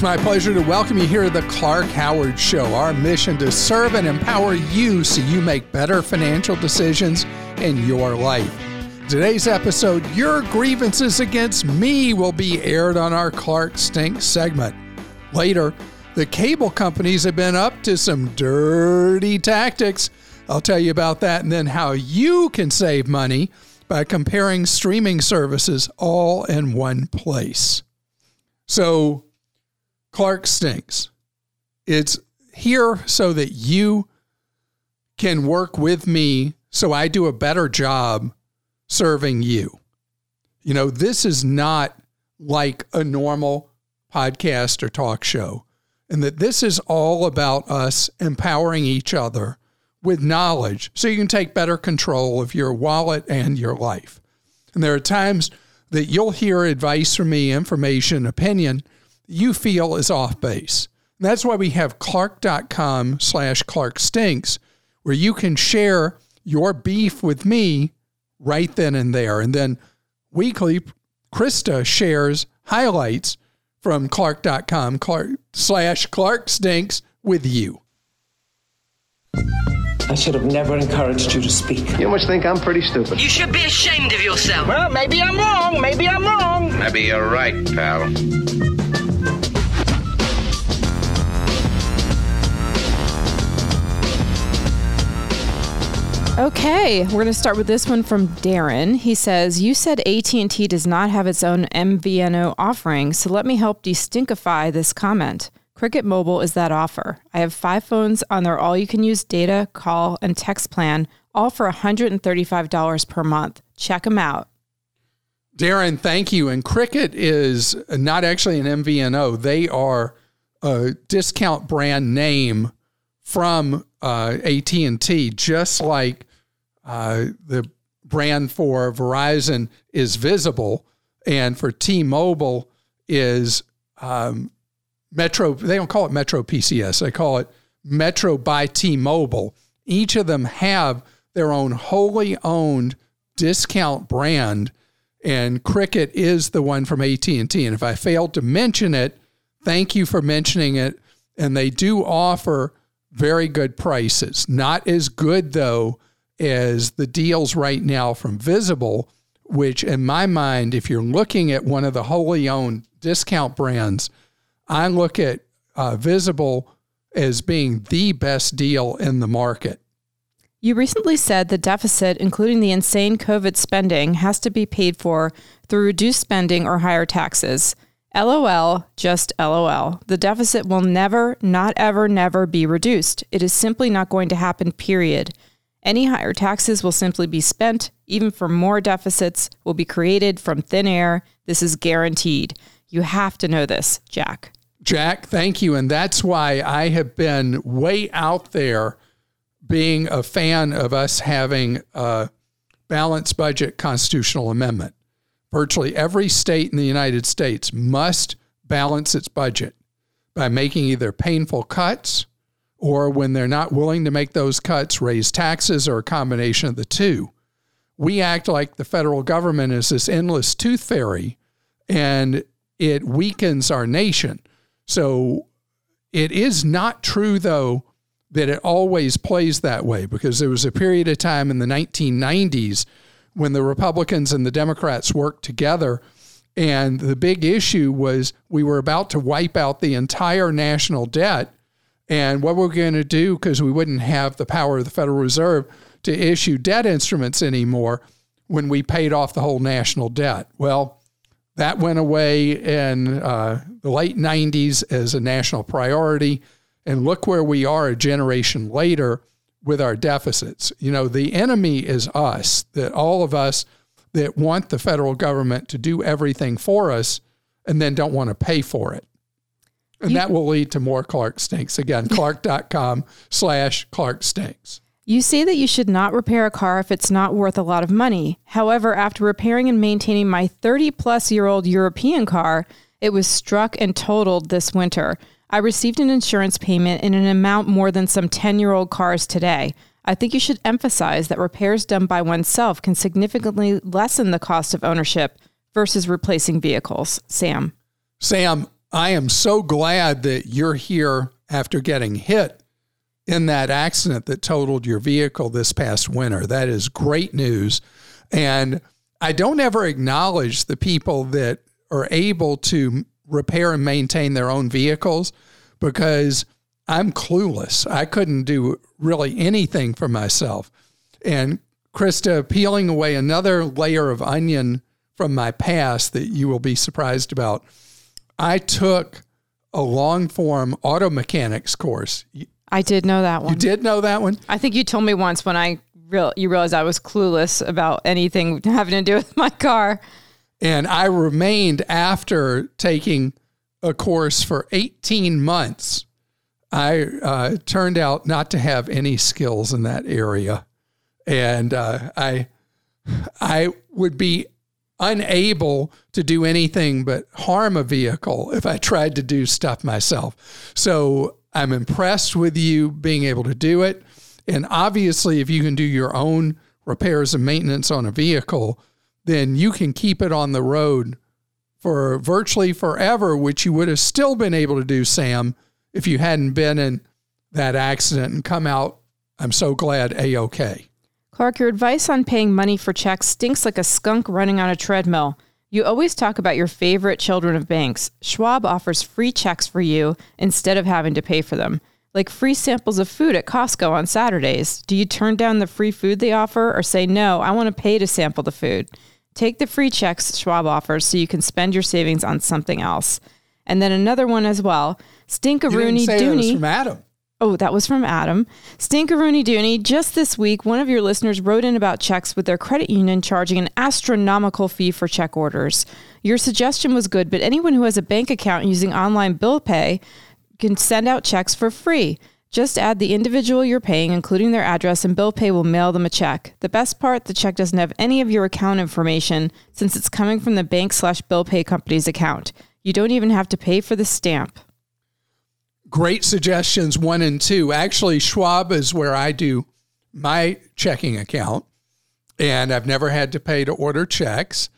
It's my pleasure to welcome you here to the Clark Howard Show. Our mission to serve and empower you so you make better financial decisions in your life. Today's episode, Your Grievances Against Me, will be aired on our Clark Stink segment. Later, the cable companies have been up to some dirty tactics. I'll tell you about that and then how you can save money by comparing streaming services all in one place. So, Clark Stinks. It's here so that you can work with me so I do a better job serving you. You know, this is not like a normal podcast or talk show, and that this is all about us empowering each other with knowledge so you can take better control of your wallet and your life. And there are times that you'll hear advice from me, information, opinion you feel is off base. And that's why we have clark.com slash clark stinks, where you can share your beef with me right then and there. And then weekly, Christa shares highlights from clark.com clark, slash clarkstinks with you. I should have never encouraged you to speak. You must think I'm pretty stupid. You should be ashamed of yourself. Well, maybe I'm wrong. Maybe I'm wrong. Maybe you're right, pal. Okay, we're going to start with this one from Darren. He says, "You said AT&T does not have its own MVNO offering, so let me help destinkify this comment. Cricket Mobile is that offer. I have 5 phones on their all-you-can-use data, call, and text plan, all for $135 per month. Check them out." Darren, thank you. And Cricket is not actually an MVNO. They are a discount brand name from uh, AT&T, just like uh, the brand for Verizon is Visible, and for T-Mobile is um, Metro. They don't call it Metro PCS. They call it Metro by T-Mobile. Each of them have their own wholly owned discount brand, and Cricket is the one from AT&T. And if I failed to mention it, thank you for mentioning it. And they do offer very good prices. Not as good though as the deals right now from Visible, which in my mind, if you're looking at one of the wholly owned discount brands, I look at uh, Visible as being the best deal in the market. You recently said the deficit, including the insane COVID spending, has to be paid for through reduced spending or higher taxes. LOL, just LOL. The deficit will never, not ever, never be reduced. It is simply not going to happen, period. Any higher taxes will simply be spent, even for more deficits will be created from thin air. This is guaranteed. You have to know this, Jack. Jack, thank you. And that's why I have been way out there being a fan of us having a balanced budget constitutional amendment virtually every state in the United States must balance its budget by making either painful cuts or when they're not willing to make those cuts, raise taxes or a combination of the two. We act like the federal government is this endless tooth fairy and it weakens our nation. So it is not true, though, that it always plays that way because there was a period of time in the 1990s when the Republicans and the Democrats worked together. And the big issue was we were about to wipe out the entire national debt. And what we're going to do, because we wouldn't have the power of the Federal Reserve to issue debt instruments anymore when we paid off the whole national debt. Well, that went away in uh, the late 90s as a national priority. And look where we are a generation later with our deficits. You know, the enemy is us, that all of us that want the federal government to do everything for us and then don't want to pay for it. And You- that will lead to more Clark Stinks. Again, clark.com slash Clark Stinks. You say that you should not repair a car if it's not worth a lot of money. However, after repairing and maintaining my 30 plus year old European car, it was struck and totaled this winter. I received an insurance payment in an amount more than some 10 year old cars today. I think you should emphasize that repairs done by oneself can significantly lessen the cost of ownership versus replacing vehicles. Sam. Sam, I am so glad that you're here after getting hit in that accident that totaled your vehicle this past winter. That is great news. And I don't ever acknowledge the people that are able to repair and maintain their own vehicles because I'm clueless. I couldn't do really anything for myself. And Christa, peeling away another layer of onion from my past that you will be surprised about. I took a long form auto mechanics course. I did know that one. you did know that one? I think you told me once when I real you realized I was clueless about anything having to do with my car. And I remained after taking a course for 18 months. I uh, turned out not to have any skills in that area. And uh, I, I would be unable to do anything but harm a vehicle if I tried to do stuff myself. So I'm impressed with you being able to do it. And obviously, if you can do your own repairs and maintenance on a vehicle, then you can keep it on the road for virtually forever, which you would have still been able to do, Sam, if you hadn't been in that accident and come out, I'm so glad, A OK. Clark, your advice on paying money for checks stinks like a skunk running on a treadmill. You always talk about your favorite children of banks. Schwab offers free checks for you instead of having to pay for them. Like free samples of food at Costco on Saturdays. Do you turn down the free food they offer or say, no, I want to pay to sample the food? Take the free checks Schwab offers so you can spend your savings on something else. And then another one as well. Stinkaroony say it was Dooney. from Adam. Oh, that was from Adam. Stinkaroony Dooney. Just this week, one of your listeners wrote in about checks with their credit union charging an astronomical fee for check orders. Your suggestion was good, but anyone who has a bank account using online bill pay can send out checks for free. Just add the individual you're paying, including their address, and bill pay will mail them a check. The best part, the check doesn't have any of your account information since it's coming from the bank slash bill pay company's account. You don't even have to pay for the stamp. Great suggestions, one and two. Actually, Schwab is where I do my checking account, and I've never had to pay to order checks.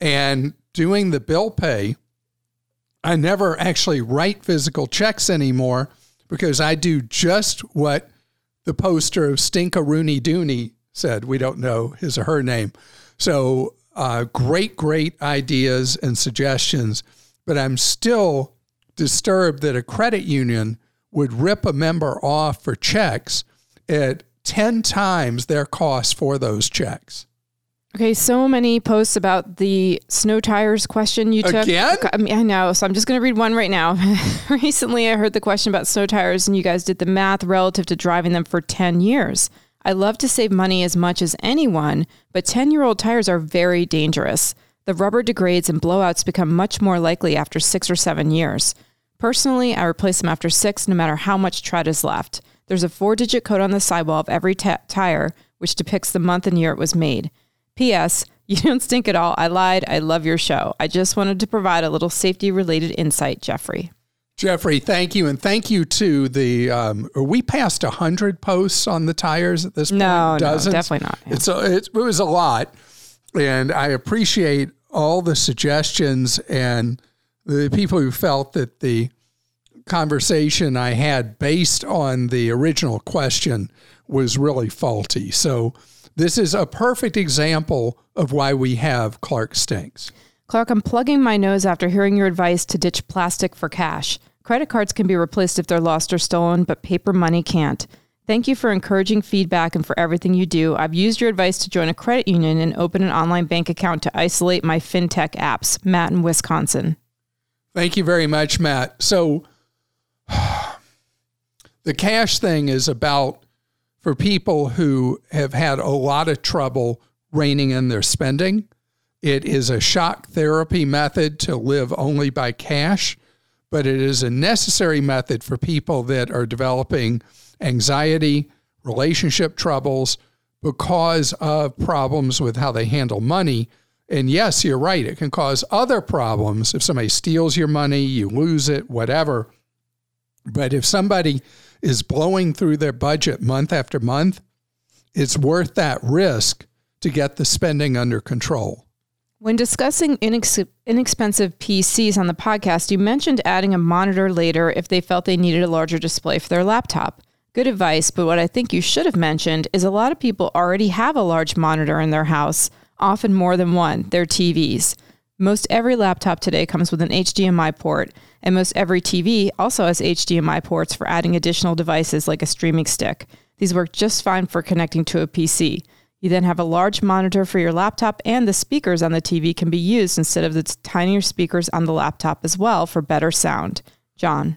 And doing the bill pay, I never actually write physical checks anymore because I do just what the poster of Stinka Rooney Dooney said. We don't know his or her name. So, uh, great, great ideas and suggestions. But I'm still disturbed that a credit union would rip a member off for checks at 10 times their cost for those checks. Okay, so many posts about the snow tires question you took. Again? I mean, I know, so I'm just going to read one right now. Recently, I heard the question about snow tires, and you guys did the math relative to driving them for 10 years. I love to save money as much as anyone, but 10 year old tires are very dangerous. The rubber degrades and blowouts become much more likely after six or seven years. Personally, I replace them after six, no matter how much tread is left. There's a four digit code on the sidewall of every ta tire, which depicts the month and year it was made. P.S. You don't stink at all. I lied. I love your show. I just wanted to provide a little safety related insight, Jeffrey. Jeffrey, thank you. And thank you to the, um, are we passed 100 posts on the tires at this point? No, no, Dozens? definitely not. Yeah. It's a, it, it was a lot. And I appreciate all the suggestions and the people who felt that the conversation I had based on the original question was really faulty. So this is a perfect example of why we have Clark Stinks. Clark, I'm plugging my nose after hearing your advice to ditch plastic for cash. Credit cards can be replaced if they're lost or stolen, but paper money can't. Thank you for encouraging feedback and for everything you do. I've used your advice to join a credit union and open an online bank account to isolate my fintech apps. Matt in Wisconsin. Thank you very much, Matt. So the cash thing is about for people who have had a lot of trouble reining in their spending. It is a shock therapy method to live only by cash, but it is a necessary method for people that are developing anxiety, relationship troubles because of problems with how they handle money. And yes, you're right, it can cause other problems if somebody steals your money, you lose it, whatever. But if somebody is blowing through their budget month after month, it's worth that risk to get the spending under control. When discussing inex- inexpensive PCs on the podcast, you mentioned adding a monitor later if they felt they needed a larger display for their laptop. Good advice, but what I think you should have mentioned is a lot of people already have a large monitor in their house, often more than one, their TVs. Most every laptop today comes with an HDMI port, and most every TV also has HDMI ports for adding additional devices like a streaming stick. These work just fine for connecting to a PC. You then have a large monitor for your laptop, and the speakers on the TV can be used instead of the tinier speakers on the laptop as well for better sound. John.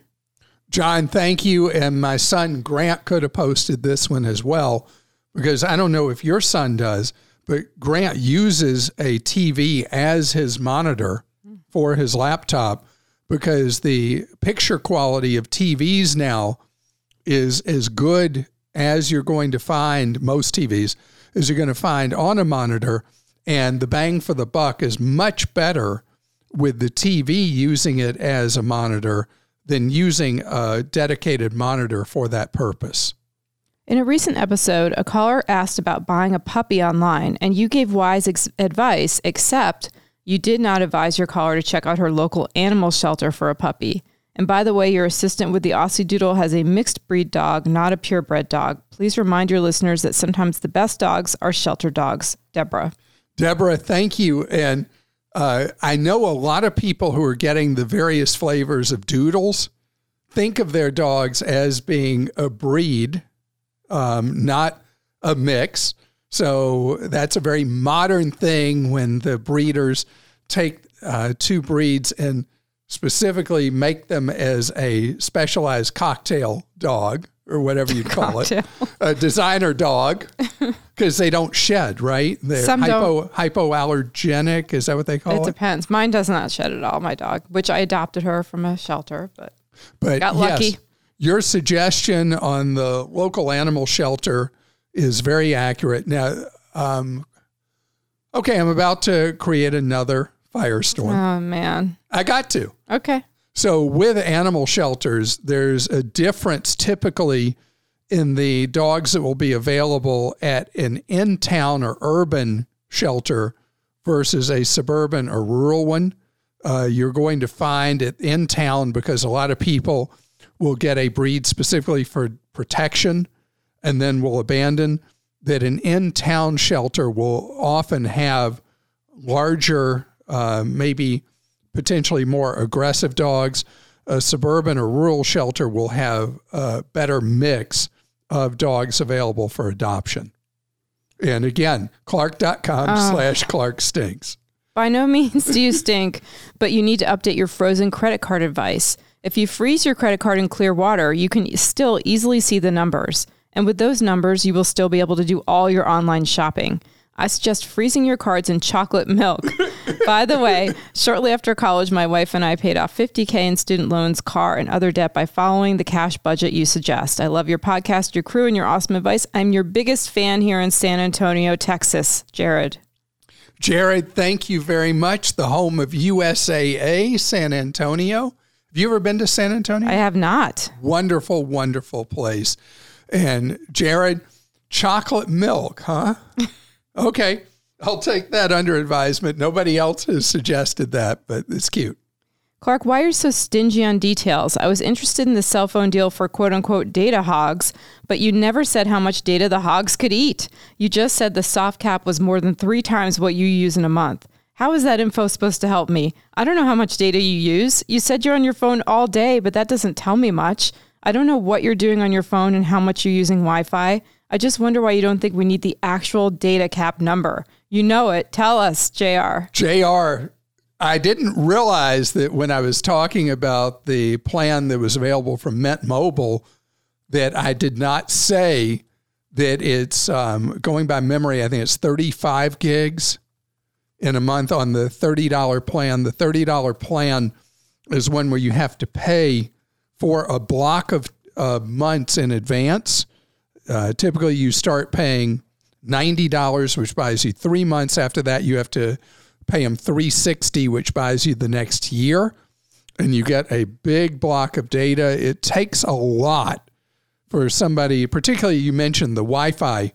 John, thank you. And my son Grant could have posted this one as well, because I don't know if your son does, but Grant uses a TV as his monitor for his laptop because the picture quality of TVs now is as good as you're going to find most TVs as you're going to find on a monitor and the bang for the buck is much better with the TV using it as a monitor than using a dedicated monitor for that purpose. In a recent episode, a caller asked about buying a puppy online, and you gave wise ex- advice, except you did not advise your caller to check out her local animal shelter for a puppy. And by the way, your assistant with the Aussie Doodle has a mixed breed dog, not a purebred dog. Please remind your listeners that sometimes the best dogs are shelter dogs. Deborah. Deborah, thank you. And uh, I know a lot of people who are getting the various flavors of doodles think of their dogs as being a breed, um, not a mix. So that's a very modern thing when the breeders take uh, two breeds and specifically make them as a specialized cocktail dog or whatever you call Cocktail. it, a designer dog, because they don't shed, right? They're Some hypo, hypoallergenic. Is that what they call It it? depends. Mine does not shed at all, my dog, which I adopted her from a shelter, but But Got lucky. yes, your suggestion on the local animal shelter is very accurate. Now, um, okay, I'm about to create another firestorm. oh man. I got to. Okay. So, with animal shelters, there's a difference typically in the dogs that will be available at an in town or urban shelter versus a suburban or rural one. Uh, you're going to find it in town because a lot of people will get a breed specifically for protection and then will abandon. That an in town shelter will often have larger, uh, maybe potentially more aggressive dogs. A suburban or rural shelter will have a better mix of dogs available for adoption. And again, clark.com slash Clark Stinks. By no means do you stink, but you need to update your frozen credit card advice. If you freeze your credit card in clear water, you can still easily see the numbers. And with those numbers, you will still be able to do all your online shopping. I suggest freezing your cards in chocolate milk. By the way, shortly after college, my wife and I paid off 50K in student loans, car, and other debt by following the cash budget you suggest. I love your podcast, your crew, and your awesome advice. I'm your biggest fan here in San Antonio, Texas. Jared. Jared, thank you very much. The home of USAA, San Antonio. Have you ever been to San Antonio? I have not. wonderful, wonderful place. And Jared, chocolate milk, huh? okay. I'll take that under advisement. Nobody else has suggested that, but it's cute. Clark, why are you so stingy on details? I was interested in the cell phone deal for quote unquote data hogs, but you never said how much data the hogs could eat. You just said the soft cap was more than three times what you use in a month. How is that info supposed to help me? I don't know how much data you use. You said you're on your phone all day, but that doesn't tell me much. I don't know what you're doing on your phone and how much you're using Wi Fi. I just wonder why you don't think we need the actual data cap number. You know it. Tell us, JR. JR, I didn't realize that when I was talking about the plan that was available from Mint Mobile, that I did not say that it's um, going by memory, I think it's 35 gigs in a month on the $30 plan. The $30 plan is one where you have to pay for a block of uh, months in advance. Uh, typically, you start paying $90, which buys you three months. After that, you have to pay them 360 which buys you the next year. And you get a big block of data. It takes a lot for somebody, particularly you mentioned the Wi Fi.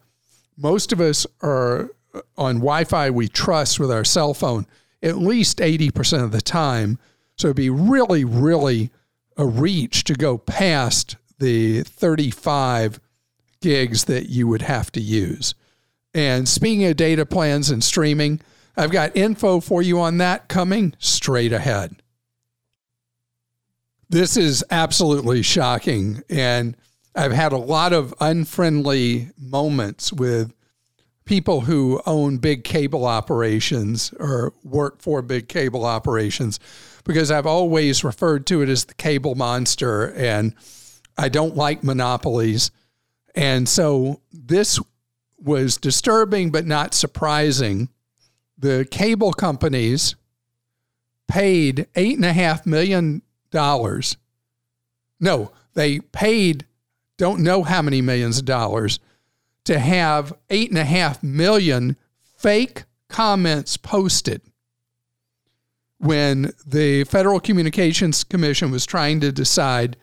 Most of us are on Wi Fi we trust with our cell phone at least 80% of the time. So it'd be really, really a reach to go past the 35 gigs that you would have to use. And speaking of data plans and streaming, I've got info for you on that coming straight ahead. This is absolutely shocking. And I've had a lot of unfriendly moments with people who own big cable operations or work for big cable operations because I've always referred to it as the cable monster and I don't like monopolies. And so this was disturbing but not surprising. The cable companies paid $8.5 million. No, they paid don't know how many millions of dollars to have eight and a half million fake comments posted when the Federal Communications Commission was trying to decide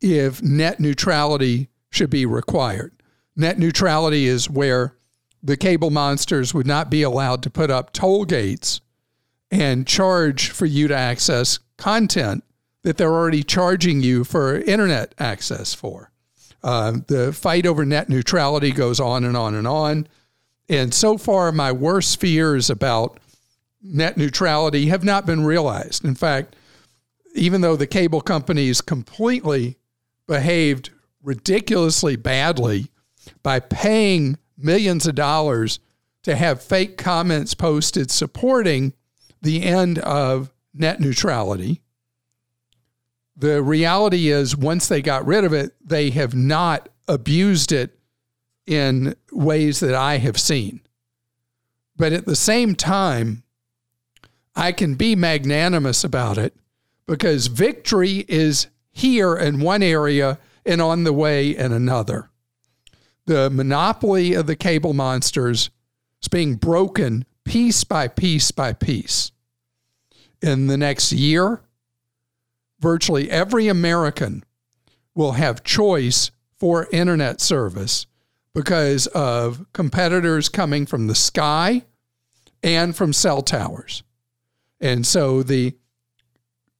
if net neutrality should be required. Net neutrality is where the cable monsters would not be allowed to put up toll gates and charge for you to access content that they're already charging you for internet access for. Uh, the fight over net neutrality goes on and on and on. And so far, my worst fears about net neutrality have not been realized. In fact, even though the cable companies completely behaved ridiculously badly by paying millions of dollars to have fake comments posted supporting the end of net neutrality, the reality is, once they got rid of it, they have not abused it in ways that I have seen. But at the same time, I can be magnanimous about it because victory is here in one area and on the way in another. The monopoly of the cable monsters is being broken piece by piece by piece. In the next year, virtually every American will have choice for internet service because of competitors coming from the sky and from cell towers. And so the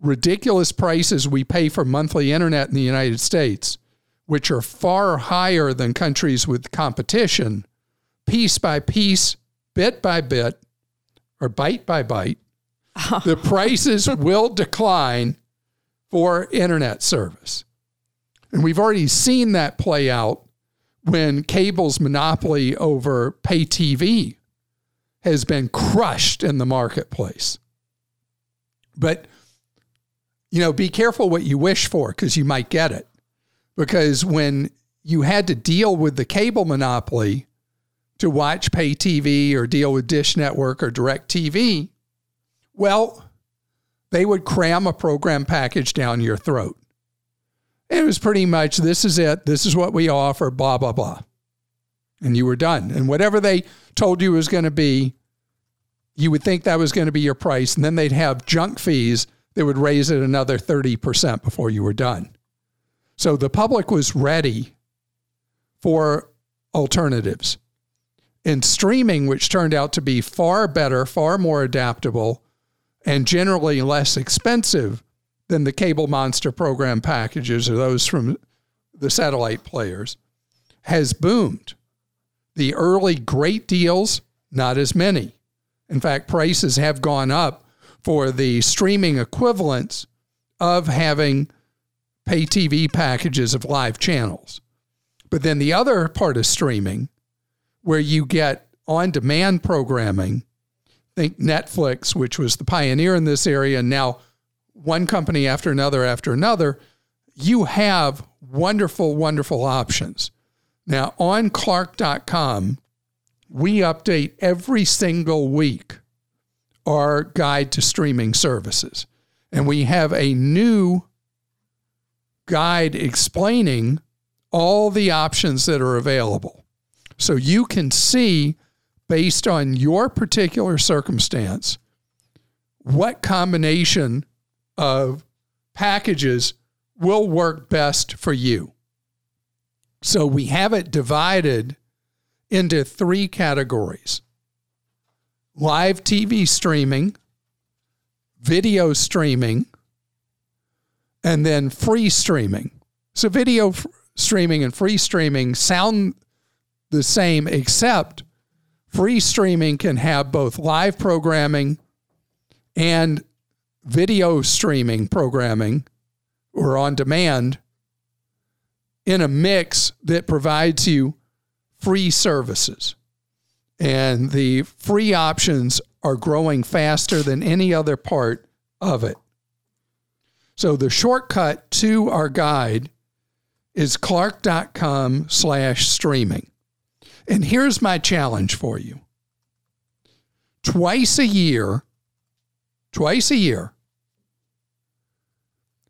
ridiculous prices we pay for monthly internet in the United States, which are far higher than countries with competition, piece by piece, bit by bit, or bite by bite, the prices will decline for internet service. And we've already seen that play out when cable's monopoly over pay TV has been crushed in the marketplace. But, you know, be careful what you wish for because you might get it. Because when you had to deal with the cable monopoly to watch pay TV or deal with Dish Network or DirecTV, well, they would cram a program package down your throat. It was pretty much this is it, this is what we offer, blah, blah, blah. And you were done. And whatever they told you was going to be, you would think that was going to be your price. And then they'd have junk fees that would raise it another 30% before you were done. So the public was ready for alternatives. And streaming, which turned out to be far better, far more adaptable, and generally less expensive than the cable monster program packages or those from the satellite players, has boomed. The early great deals, not as many. In fact, prices have gone up for the streaming equivalents of having pay TV packages of live channels. But then the other part of streaming, where you get on demand programming think Netflix, which was the pioneer in this area, and now one company after another after another, you have wonderful, wonderful options. Now, on Clark.com, we update every single week our guide to streaming services. And we have a new guide explaining all the options that are available. So you can see, based on your particular circumstance, what combination of packages will work best for you. So we have it divided into three categories live TV streaming, video streaming, and then free streaming. So, video f- streaming and free streaming sound the same, except free streaming can have both live programming and video streaming programming or on demand in a mix that provides you free services. And the free options are growing faster than any other part of it. So the shortcut to our guide is clark.com slash streaming. And here's my challenge for you. Twice a year, twice a year,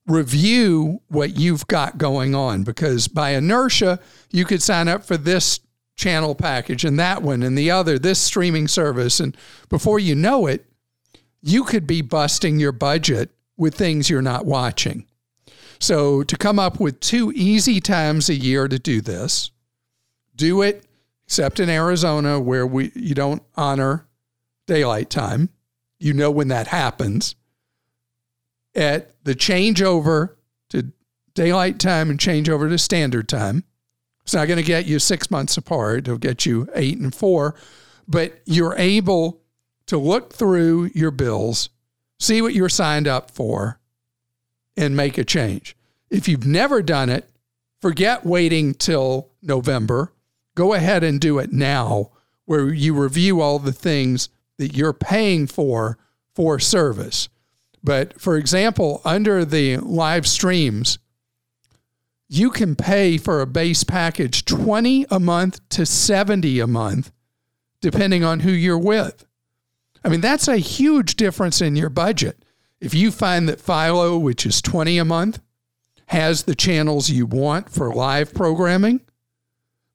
review what you've got going on because by inertia, you could sign up for this channel package and that one and the other, this streaming service. And before you know it, you could be busting your budget with things you're not watching. So, to come up with two easy times a year to do this, do it, except in Arizona where we you don't honor daylight time. You know when that happens. At the changeover to daylight time and changeover to standard time. It's not going to get you six months apart. It'll get you eight and four, but you're able to look through your bills, see what you're signed up for, and make a change. If you've never done it, forget waiting till November. Go ahead and do it now, where you review all the things that you're paying for for service. But for example, under the live streams, you can pay for a base package 20 a month to 70 a month depending on who you're with. I mean, that's a huge difference in your budget. If you find that Philo, which is 20 a month, has the channels you want for live programming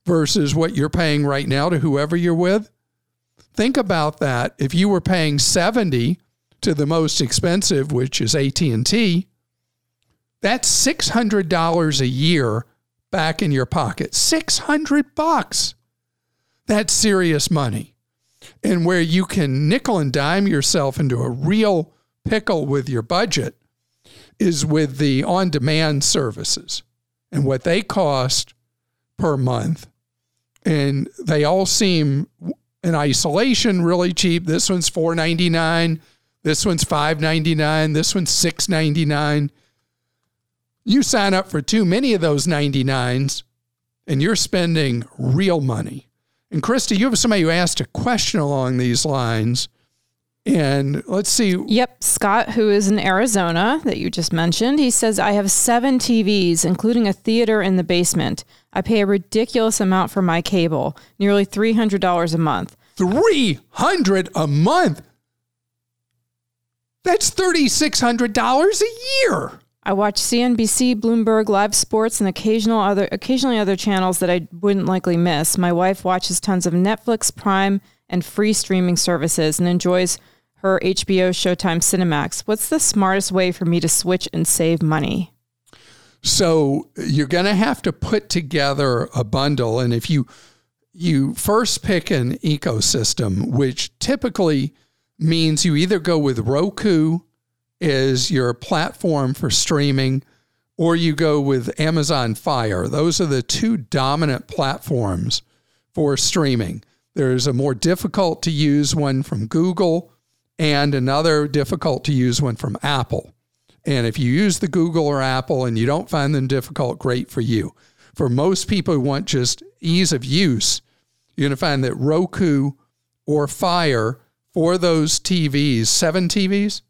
versus what you're paying right now to whoever you're with, think about that. If you were paying 70 to the most expensive, which is AT&T, that's $600 a year back in your pocket. 600 bucks. That's serious money. And where you can nickel and dime yourself into a real pickle with your budget is with the on demand services and what they cost per month. And they all seem in isolation really cheap. This one's $4.99, this one's $5.99, this one's $6.99 you sign up for too many of those 99s and you're spending real money. And Christa, you have somebody who asked a question along these lines. And let's see. Yep, Scott, who is in Arizona that you just mentioned, he says, I have seven TVs, including a theater in the basement. I pay a ridiculous amount for my cable, nearly $300 a month. 300 a month? That's $3,600 a year. I watch CNBC, Bloomberg, live sports, and occasional other occasionally other channels that I wouldn't likely miss. My wife watches tons of Netflix, Prime, and free streaming services and enjoys her HBO, Showtime, Cinemax. What's the smartest way for me to switch and save money? So you're going to have to put together a bundle, and if you you first pick an ecosystem, which typically means you either go with Roku is your platform for streaming, or you go with Amazon Fire. Those are the two dominant platforms for streaming. There's a more difficult to use one from Google and another difficult to use one from Apple. And if you use the Google or Apple and you don't find them difficult, great for you. For most people who want just ease of use, you're going to find that Roku or Fire for those TVs, seven TVs,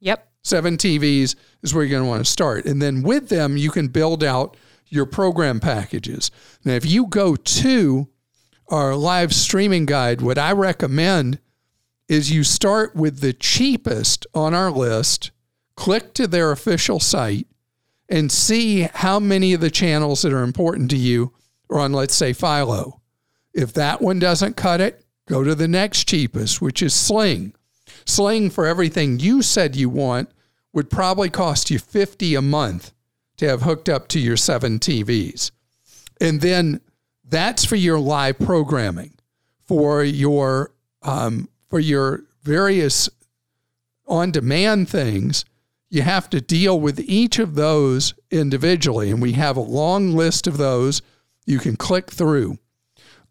Yep seven TVs is where you're going to want to start. And then with them, you can build out your program packages. Now, if you go to our live streaming guide, what I recommend is you start with the cheapest on our list, click to their official site, and see how many of the channels that are important to you are on, let's say, Philo. If that one doesn't cut it, go to the next cheapest, which is Sling. Sling for everything you said you want would probably cost you 50 a month to have hooked up to your seven TVs. And then that's for your live programming, for your um, for your various on-demand things. You have to deal with each of those individually, and we have a long list of those you can click through.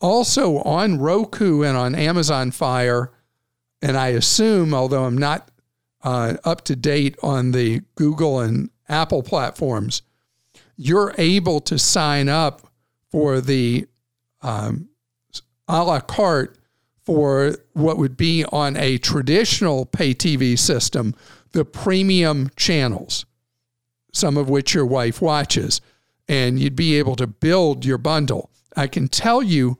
Also on Roku and on Amazon Fire, and I assume, although I'm not uh, up to date on the Google and Apple platforms, you're able to sign up for the um, a la carte for what would be on a traditional pay TV system, the premium channels, some of which your wife watches, and you'd be able to build your bundle. I can tell you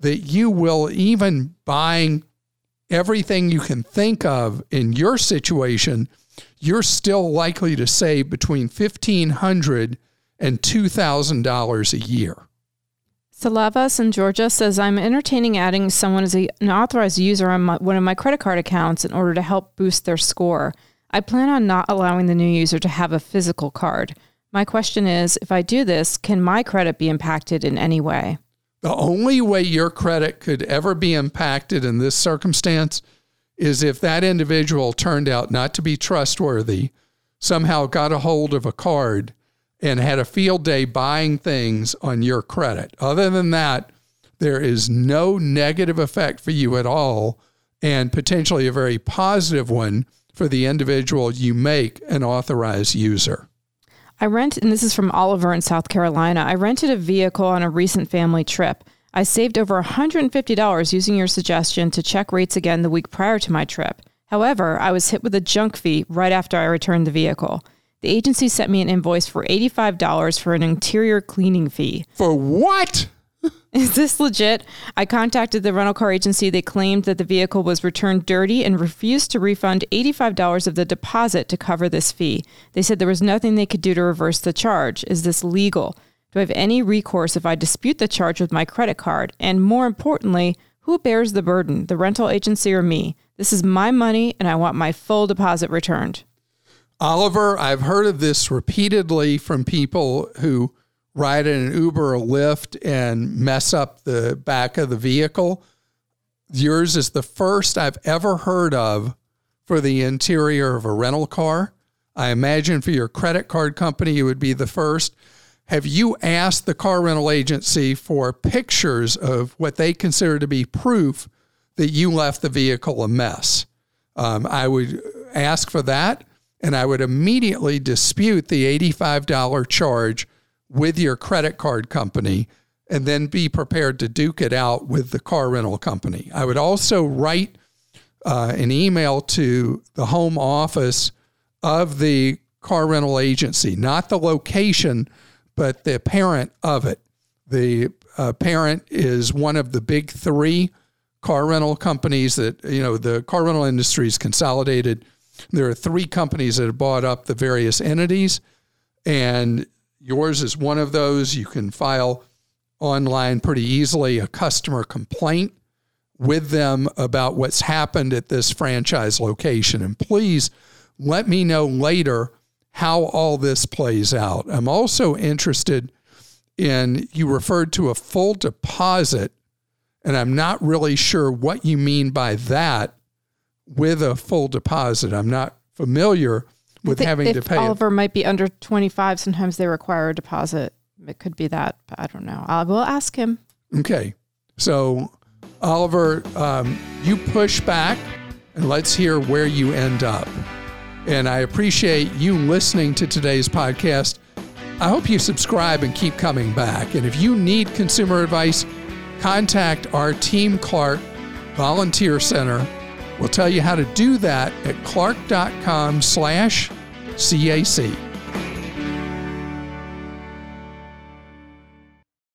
that you will, even buying everything you can think of in your situation, you're still likely to save between $1,500 and $2,000 a year. Salavas in Georgia says, I'm entertaining adding someone as a, an authorized user on my, one of my credit card accounts in order to help boost their score. I plan on not allowing the new user to have a physical card. My question is if I do this, can my credit be impacted in any way? The only way your credit could ever be impacted in this circumstance is if that individual turned out not to be trustworthy, somehow got a hold of a card and had a field day buying things on your credit. Other than that, there is no negative effect for you at all, and potentially a very positive one for the individual you make an authorized user. I rent, and this is from Oliver in South Carolina. I rented a vehicle on a recent family trip. I saved over $150 using your suggestion to check rates again the week prior to my trip. However, I was hit with a junk fee right after I returned the vehicle. The agency sent me an invoice for $85 for an interior cleaning fee. For what? Is this legit? I contacted the rental car agency. They claimed that the vehicle was returned dirty and refused to refund $85 of the deposit to cover this fee. They said there was nothing they could do to reverse the charge. Is this legal? Do I have any recourse if I dispute the charge with my credit card? And more importantly, who bears the burden, the rental agency or me? This is my money and I want my full deposit returned. Oliver, I've heard of this repeatedly from people who ride in an Uber or Lyft and mess up the back of the vehicle. Yours is the first I've ever heard of for the interior of a rental car. I imagine for your credit card company, it would be the first. Have you asked the car rental agency for pictures of what they consider to be proof that you left the vehicle a mess? Um, I would ask for that, and I would immediately dispute the $85 charge with your credit card company and then be prepared to duke it out with the car rental company. I would also write uh, an email to the home office of the car rental agency, not the location, but the parent of it. The uh, parent is one of the big three car rental companies that, you know, the car rental industry is consolidated. There are three companies that have bought up the various entities, and Yours is one of those. You can file online pretty easily a customer complaint with them about what's happened at this franchise location. And please let me know later how all this plays out. I'm also interested in you referred to a full deposit, and I'm not really sure what you mean by that with a full deposit. I'm not familiar with having to pay. Oliver might be under 25, sometimes they require a deposit. It could be that, but I don't know. I will ask him. Okay. So, Oliver, um, you push back and let's hear where you end up. And I appreciate you listening to today's podcast. I hope you subscribe and keep coming back. And if you need consumer advice, contact our Team Clark Volunteer Center We'll tell you how to do that at clark.com slash CAC.